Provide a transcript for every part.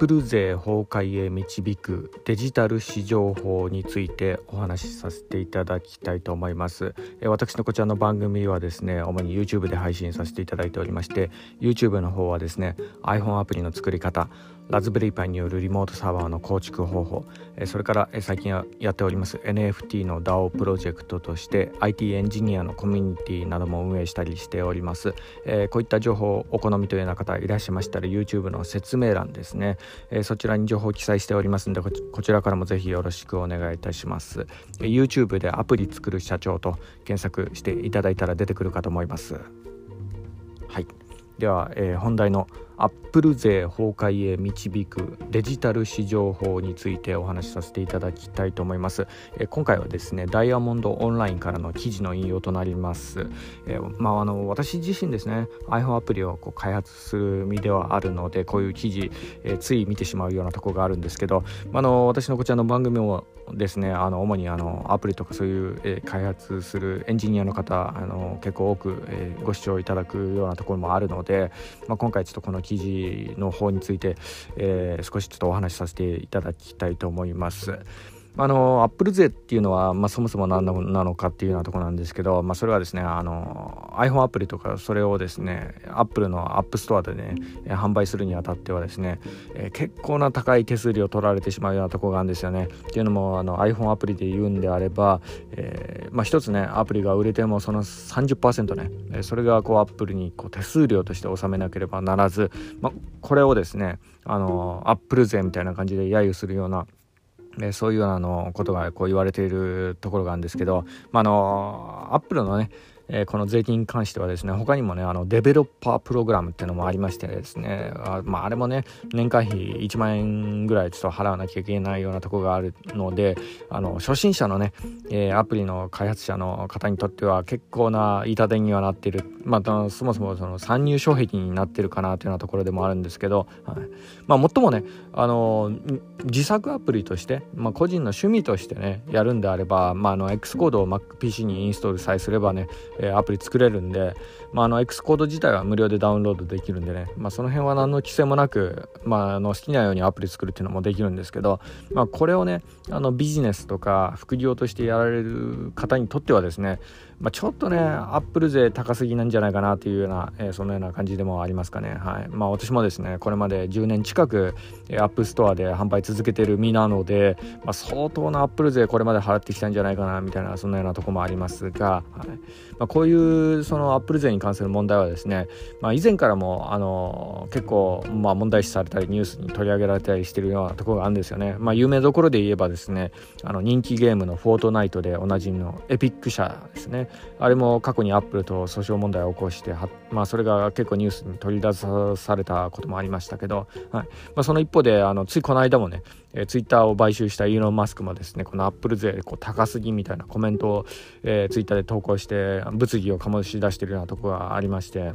ップル税崩壊へ導くデジタル市場法についてお話しさせていただきたいと思います、え、私のこちらの番組はですね主に YouTube で配信させていただいておりまして YouTube の方はですね iPhone アプリの作り方ラズベリーパイによるリモートサーバーの構築方法それから最近やっております NFT の DAO プロジェクトとして IT エンジニアのコミュニティなども運営したりしております、えこういった情報お好みというような方いらっしゃいましたら YouTube の説明欄ですね、えそちらに情報を記載しておりますのでこちらからもぜひよろしくお願いいたします。YouTube でアプリ作る社長と検索していただいたら出てくるかと思います。はい。では、えー、本題のアップル税崩壊へ導くデジタル市場法についてお話しさせていただきたいと思います、え、今回はですねダイヤモンドオンラインからの記事の引用となります、え、まああの私自身ですね iPhone アプリをこう開発する身ではあるのでこういう記事、えつい見てしまうようなところがあるんですけど、あの私のこちらの番組もですねあの主にあのアプリとかそういう、え開発するエンジニアの方あの結構多く、えご視聴いただくようなところもあるので、まあ、今回ちょっとこの記事記事の方について、えー、少しちょっとお話しさせていただきたいと思います。あのアップル税っていうのは、まあ、そもそも何なのかっていうようなところなんですけど、まあ、それはですねあの iPhone アプリとかそれをですねアップルの App Store でね販売するにあたってはですね、えー、結構な高い手数料取られてしまうようなところがあるんですよね。っていうのもあの iPhone アプリで言うんであれば、えーまあ、一つねアプリが売れてもその30%ねそれがこうアップルにこう手数料として納めなければならず、まあ、これをですねあのアップル税みたいな感じで揶揄するようなえそういうようなのことがこう言われているところがあるんですけど、まあ、あのアップルのねえー、この税金に関してはですね他にもねあのデベロッパープログラムっていうのもありましてですねあ,、まあ、あれもね年会費1万円ぐらいちょっと払わなきゃいけないようなところがあるのであの初心者のね、えー、アプリの開発者の方にとっては結構な痛手にはなっている。まあそもそもその参入障壁になってるかなというようなところでもあるんですけど、はい。まあ、もっともねあの自作アプリとして、まあ、個人の趣味としてねやるんであれば、まあ、あの X コードを MacPC にインストールさえすればねえアプリ作れるんで、まあ、あの X コード自体は無料でダウンロードできるんでね、まあ、その辺は何の規制もなく、まあ、あの好きなようにアプリ作るっていうのもできるんですけど、まあ、これをねあのビジネスとか副業としてやられる方にとってはですねまあ、ちょっとねアップル税高すぎなんじゃないかなというような、えー、そのような感じでもありますかね。はい。まあ私もですねこれまで10年近く、えー、 App Store で販売続けてる身なので、まあ、相当なアップル税これまで払ってきたんじゃないかなみたいなそんなようなとこもありますが、はい。まあ、こういうそのアップル税に関する問題はですね、まあ、以前からもあの結構、まあ、問題視されたりニュースに取り上げられたりしてるようなところがあるんですよね、まあ、有名どころで言えばですねあの人気ゲームのフォートナイトでおなじみのエピック社ですね。あれも過去にアップルと訴訟問題を起こしてまあ、それが結構ニュースに取り出されたこともありましたけど、はい。まあ、その一方であのついこの間もね、えー、ツイッターを買収したイーロン・マスクもですねこのアップル税こう高すぎみたいなコメントを、えー、ツイッターで投稿して物議を醸し出してるようなとこがありまして。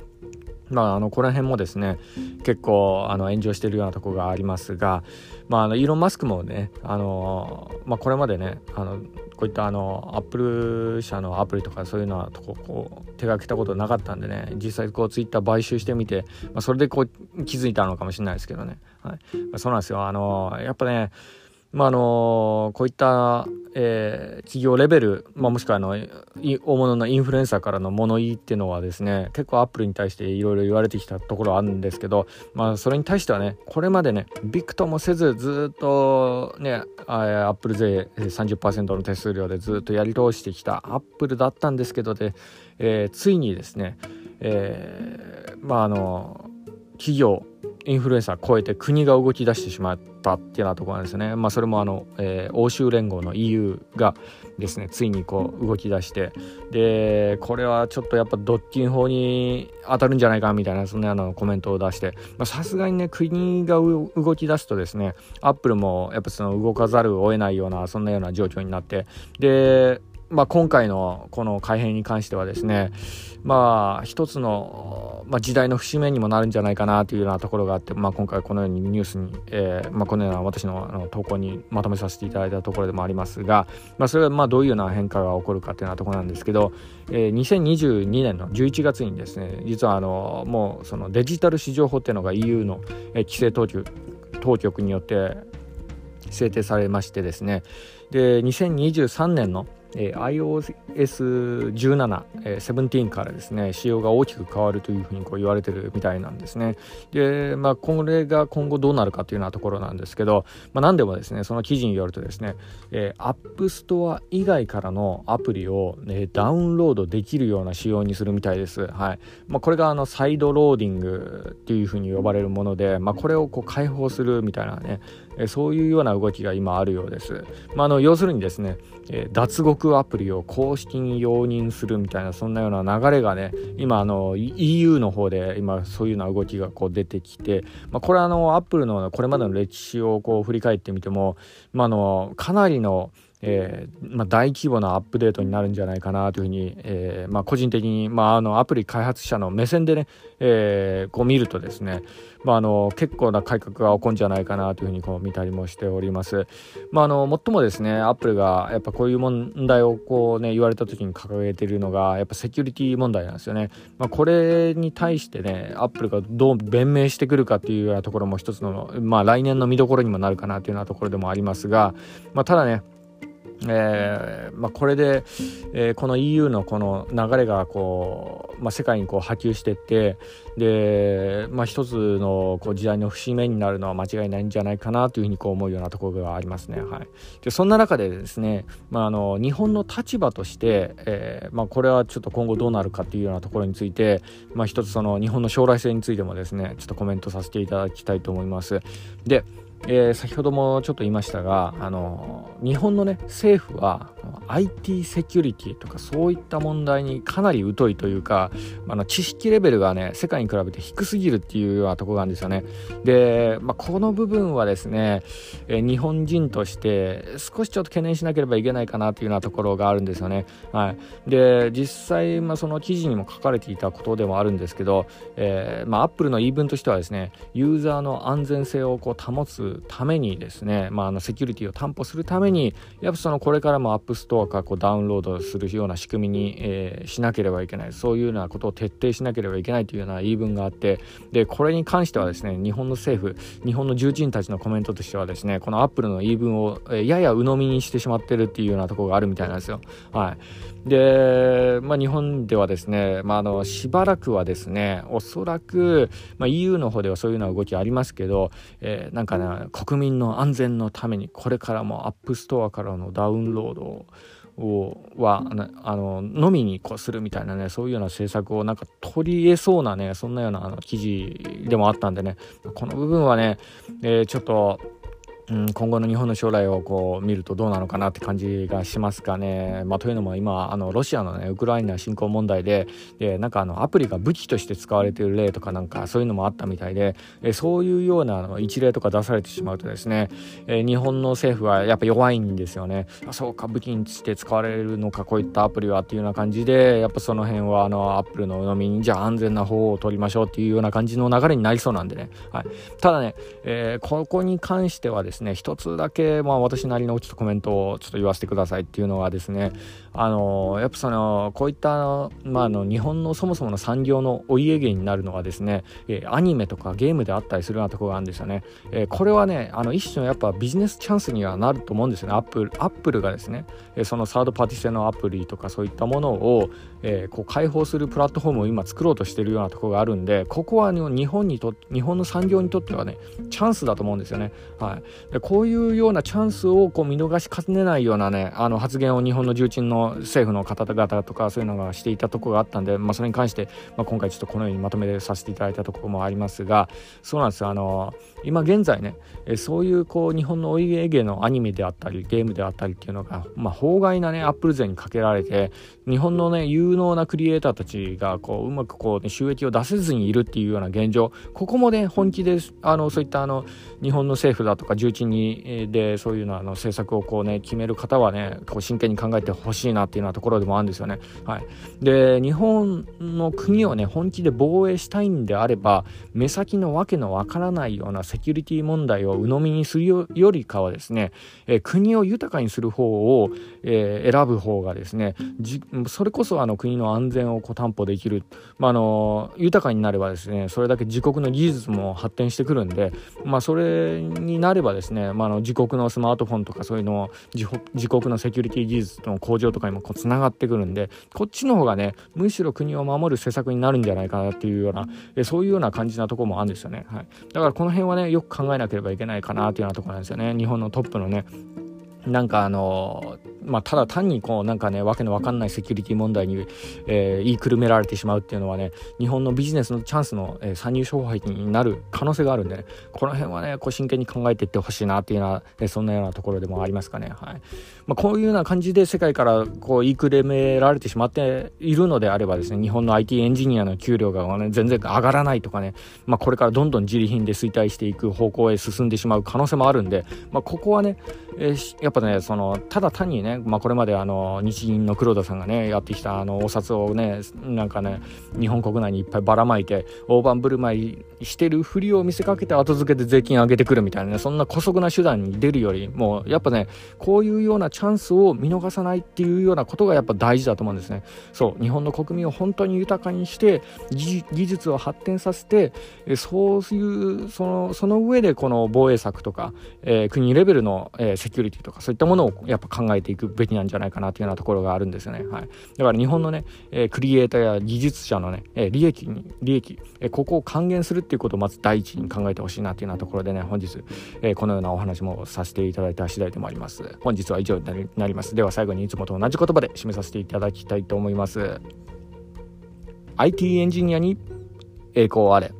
まあ、あのこの辺もですね結構あの炎上しているようなところがありますが、まあ、あのイーロン・マスクもねあの、まあ、これまでねあのこういったあのアップル社のアプリとかそういうのはとここう手がけたことなかったんでね実際こうツイッター買収してみて、まあ、それでこう気づいたのかもしれないですけどね、はい。まあ、そうなんですよ。あのやっぱねまあ、あのこういった、えー、企業レベル、まあ、もしくはあの大物のインフルエンサーからの物言いっていうのはですね結構アップルに対していろいろ言われてきたところはあるんですけど、まあ、それに対してはねこれまでねびくともせずずっとねアップル税30%の手数料でずっとやり通してきたアップルだったんですけどで、えー、ついにですね、えー、まああの企業インフルエンサー超えて国が動き出してしまったっていうようなところなんですね。まあ、それもあの、えー、欧州連合の EU がですねついにこう動き出してでこれはちょっとやっぱドッキン法に当たるんじゃないかみたいなそんなようなコメントを出してさすがにね国が動き出すとですねアップルもやっぱその動かざるを得ないようなそんなような状況になってでまあ、今回のこの改変に関してはですねまあ一つの、まあ、時代の節目にもなるんじゃないかなというようなところがあって、まあ、今回このようにニュースに、えーまあ、このような私のあの投稿にまとめさせていただいたところでもありますが、まあ、それはまあどういうような変化が起こるかというようなところなんですけど、えー、2022年の11月にですね実はあのもうそのデジタル市場法っていうのが EU の、え、規制当局当局によって制定されましてですね。で2023年のえー、iOS17、えー、17からですね仕様が大きく変わるというふうにこう言われてるみたいなんですね。でまあこれが今後どうなるかというようなところなんですけど、まあ、何でもですねその記事によるとですね、えー、App Store 以外からのアプリを、ね、ダウンロードできるような仕様にするみたいです、はい。まあ、これがあのサイドローディングっていうふうに呼ばれるもので、まあ、これをこう開放するみたいなねえそういうような動きが今あるようです。まあ、あの要するにですね、え脱獄アプリを公式に容認するみたいなそんなような流れがね今あの EU の方で今そういうような動きがこう出てきて、まあ、これはあのアップルのこれまでの歴史をこう振り返ってみても、まあ、あのかなりのえーまあ、大規模なアップデートになるんじゃないかなというふうに、えーまあ、個人的に、まあ、あのアプリ開発者の目線でね、えー、こう見るとですね、まあ、あの結構な改革が起こるんじゃないかなというふうにこう見たりもしております。まあ、あの最もですねアップルがやっぱこういう問題をこう、ね、言われた時に掲げているのがやっぱセキュリティ問題なんですよね。まあ、これに対してねアップルがどう弁明してくるかっていうようなところも一つの、まあ、来年の見どころにもなるかなというようなところでもありますが、まあ、ただねえーまあ、これで、えー、この EU のこの流れがこう、まあ、世界にこう波及していってで、まあ、一つのこう時代の節目になるのは間違いないんじゃないかなというふうにこう思うようなところがありますね。はい、でそんな中でですね、まあ、あの日本の立場として、えーまあ、これはちょっと今後どうなるかっていうようなところについて、まあ、一つその日本の将来性についてもですねちょっとコメントさせていただきたいと思います。でえー、先ほどもちょっと言いましたがあの日本のね政府は IT セキュリティとかそういった問題にかなり疎いというかあの知識レベルがね世界に比べて低すぎるっていうようなところがあるんですよね。で、まあ、この部分はですね、えー、日本人として少しちょっと懸念しなければいけないかなというようなところがあるんですよね。はい。で実際、まあ、その記事にも書かれていたことでもあるんですけど、えーまあ、アップルの言い分としてはですねユーザーの安全性をこう保つためにですね、まあ、あのセキュリティを担保するためにやっぱそのこれからも App Store からこうダウンロードするような仕組みに、えー、しなければいけないそういうようなことを徹底しなければいけないというような言い分があってでこれに関してはですね日本の政府日本の重鎮たちのコメントとしてはですねこのアップルの言い分を、えー、やや鵜呑みにしてしまってるっていうようなところがあるみたいなんですよ。はい、で、まあ、日本ではですね、まあ、あのしばらくはですねおそらく、まあ、EU の方ではそういうような動きありますけど、えー、なんかね国民の安全のためにこれからも App Store からのダウンロードをはあののみにこうするみたいなねそういうような政策をなんか取り得そうなねそんなようなあの記事でもあったんでねこの部分はね、えー、ちょっとうん、今後の日本の将来をこう見るとどうなのかなって感じがしますかね。まあ、というのも今あのロシアの、ね、ウクライナ侵攻問題ででなんかあのアプリが武器として使われている例とかなんかそういうのもあったみたいでえそういうようなあの一例とか出されてしまうとですねえ日本の政府はやっぱ弱いんですよね。あそうか武器にして使われるのかこういったアプリはっていうような感じでやっぱその辺はあのアップルの飲みにじゃあ安全な方を取りましょうっていうような感じの流れになりそうなんでね。はい、ただね、えー、ここに関してはですね一つだけけ、まあ、私なりのちょっとコメントをちょっと言わせてくださいっていうのはですねあのやっぱそのこういった、まあ、あの日本のそもそもの産業のお家芸になるのはですね、えー、アニメとかゲームであったりするようなところがあるんですよね、えー、これはねあの一種のやっぱビジネスチャンスにはなると思うんですよね。アップルアップルがですね、えー、そのサードパーティ製のアプリとかそういったものを、えー、こう開放するプラットフォームを今作ろうとしているようなところがあるんでここは、ね、日本にと日本の産業にとってはねチャンスだと思うんですよね、はい、でこういうようなチャンスをこう見逃しかねないようなねあの発言を日本の重鎮の政府の方々とかそういうのがしていたところがあったんで、まあ、それに関して、まあ、今回ちょっとこのようにまとめさせていただいたところもありますがそうなんですよ。あの今現在ねそういうこう日本のお家芸のアニメであったりゲームであったりっていうのが、まあ、法外なねアップル勢にかけられて日本のね有能なクリエイターたちがこううまくこう、ね、収益を出せずにいるっていうような現状ここもね本気であのそういったあの日本の政府だとか重鎮にでそういうのあの政策をこうね決める方はねこう真剣に考えてほしいなっていうようなところでもあるんですよね。はい、で日本の国をね本気で防衛したいんであれば目先のわけのわからないようなセキュリティ問題を鵜呑みにするよりかはですね、え国を豊かにする方を、えー、選ぶ方がですねそれこそあの国の安全をこう担保できる、まあ、の豊かになればですねそれだけ自国の技術も発展してくるんで、まあ、それになればですね、まあ、の自国のスマートフォンとかそういうの自自国のセキュリティ技術の向上とかにもこうつながってくるんでこっちの方がねむしろ国を守る施策になるんじゃないかなっていうようなえそういうような感じなとこもあるんですよね、はい、だからこの辺はねよく考えなければいけないかなというようなとこなんですよね。日本のトップのねなんかあのまあ、ただ単にこうなんかねわけのわかんないセキュリティ問題に、えー、言いくるめられてしまうっていうのはね日本のビジネスのチャンスの、えー、参入障壁になる可能性があるんでねこの辺はねこう真剣に考えていってほしいなっていうような、えー、そんなようなところでもありますかね、はい。まあ、こういうような感じで世界からこう言いくるめられてしまっているのであればですね日本の IT エンジニアの給料が、ね、全然上がらないとかね、まあ、これからどんどん自利品で衰退していく方向へ進んでしまう可能性もあるんで、まあ、ここはね、えー、やっぱねそのただ単にね、まあ、これまであの日銀の黒田さんがねやってきたあのお札をねなんかね日本国内にいっぱいばらまいて大盤振る舞いしてるふりを見せかけて後付けで税金上げてくるみたいなねそんな姑息な手段に出るよりもやっぱねこういうようなチャンスを見逃さないっていうようなことがやっぱ大事だと思うんですね。そう日本の国民を本当に豊かにして技術を発展させてそういうそのその上でこの防衛策とか、えー、国レベルの、えー、セキュリティとかそういったものをやっぱ考えていくくべきなんじゃないかなというようなところがあるんですよね。はい、だから日本のね、えー、クリエイターや技術者のね、えー、利益に利益、えー、ここを還元するっていうことをまず第一に考えてほしいなというようなところでね本日、えー、このようなお話もさせていただいた次第でもあります。本日は以上になります。では最後にいつもと同じ言葉で締めさせていただきたいと思います。IT エンジニアに栄光あれ。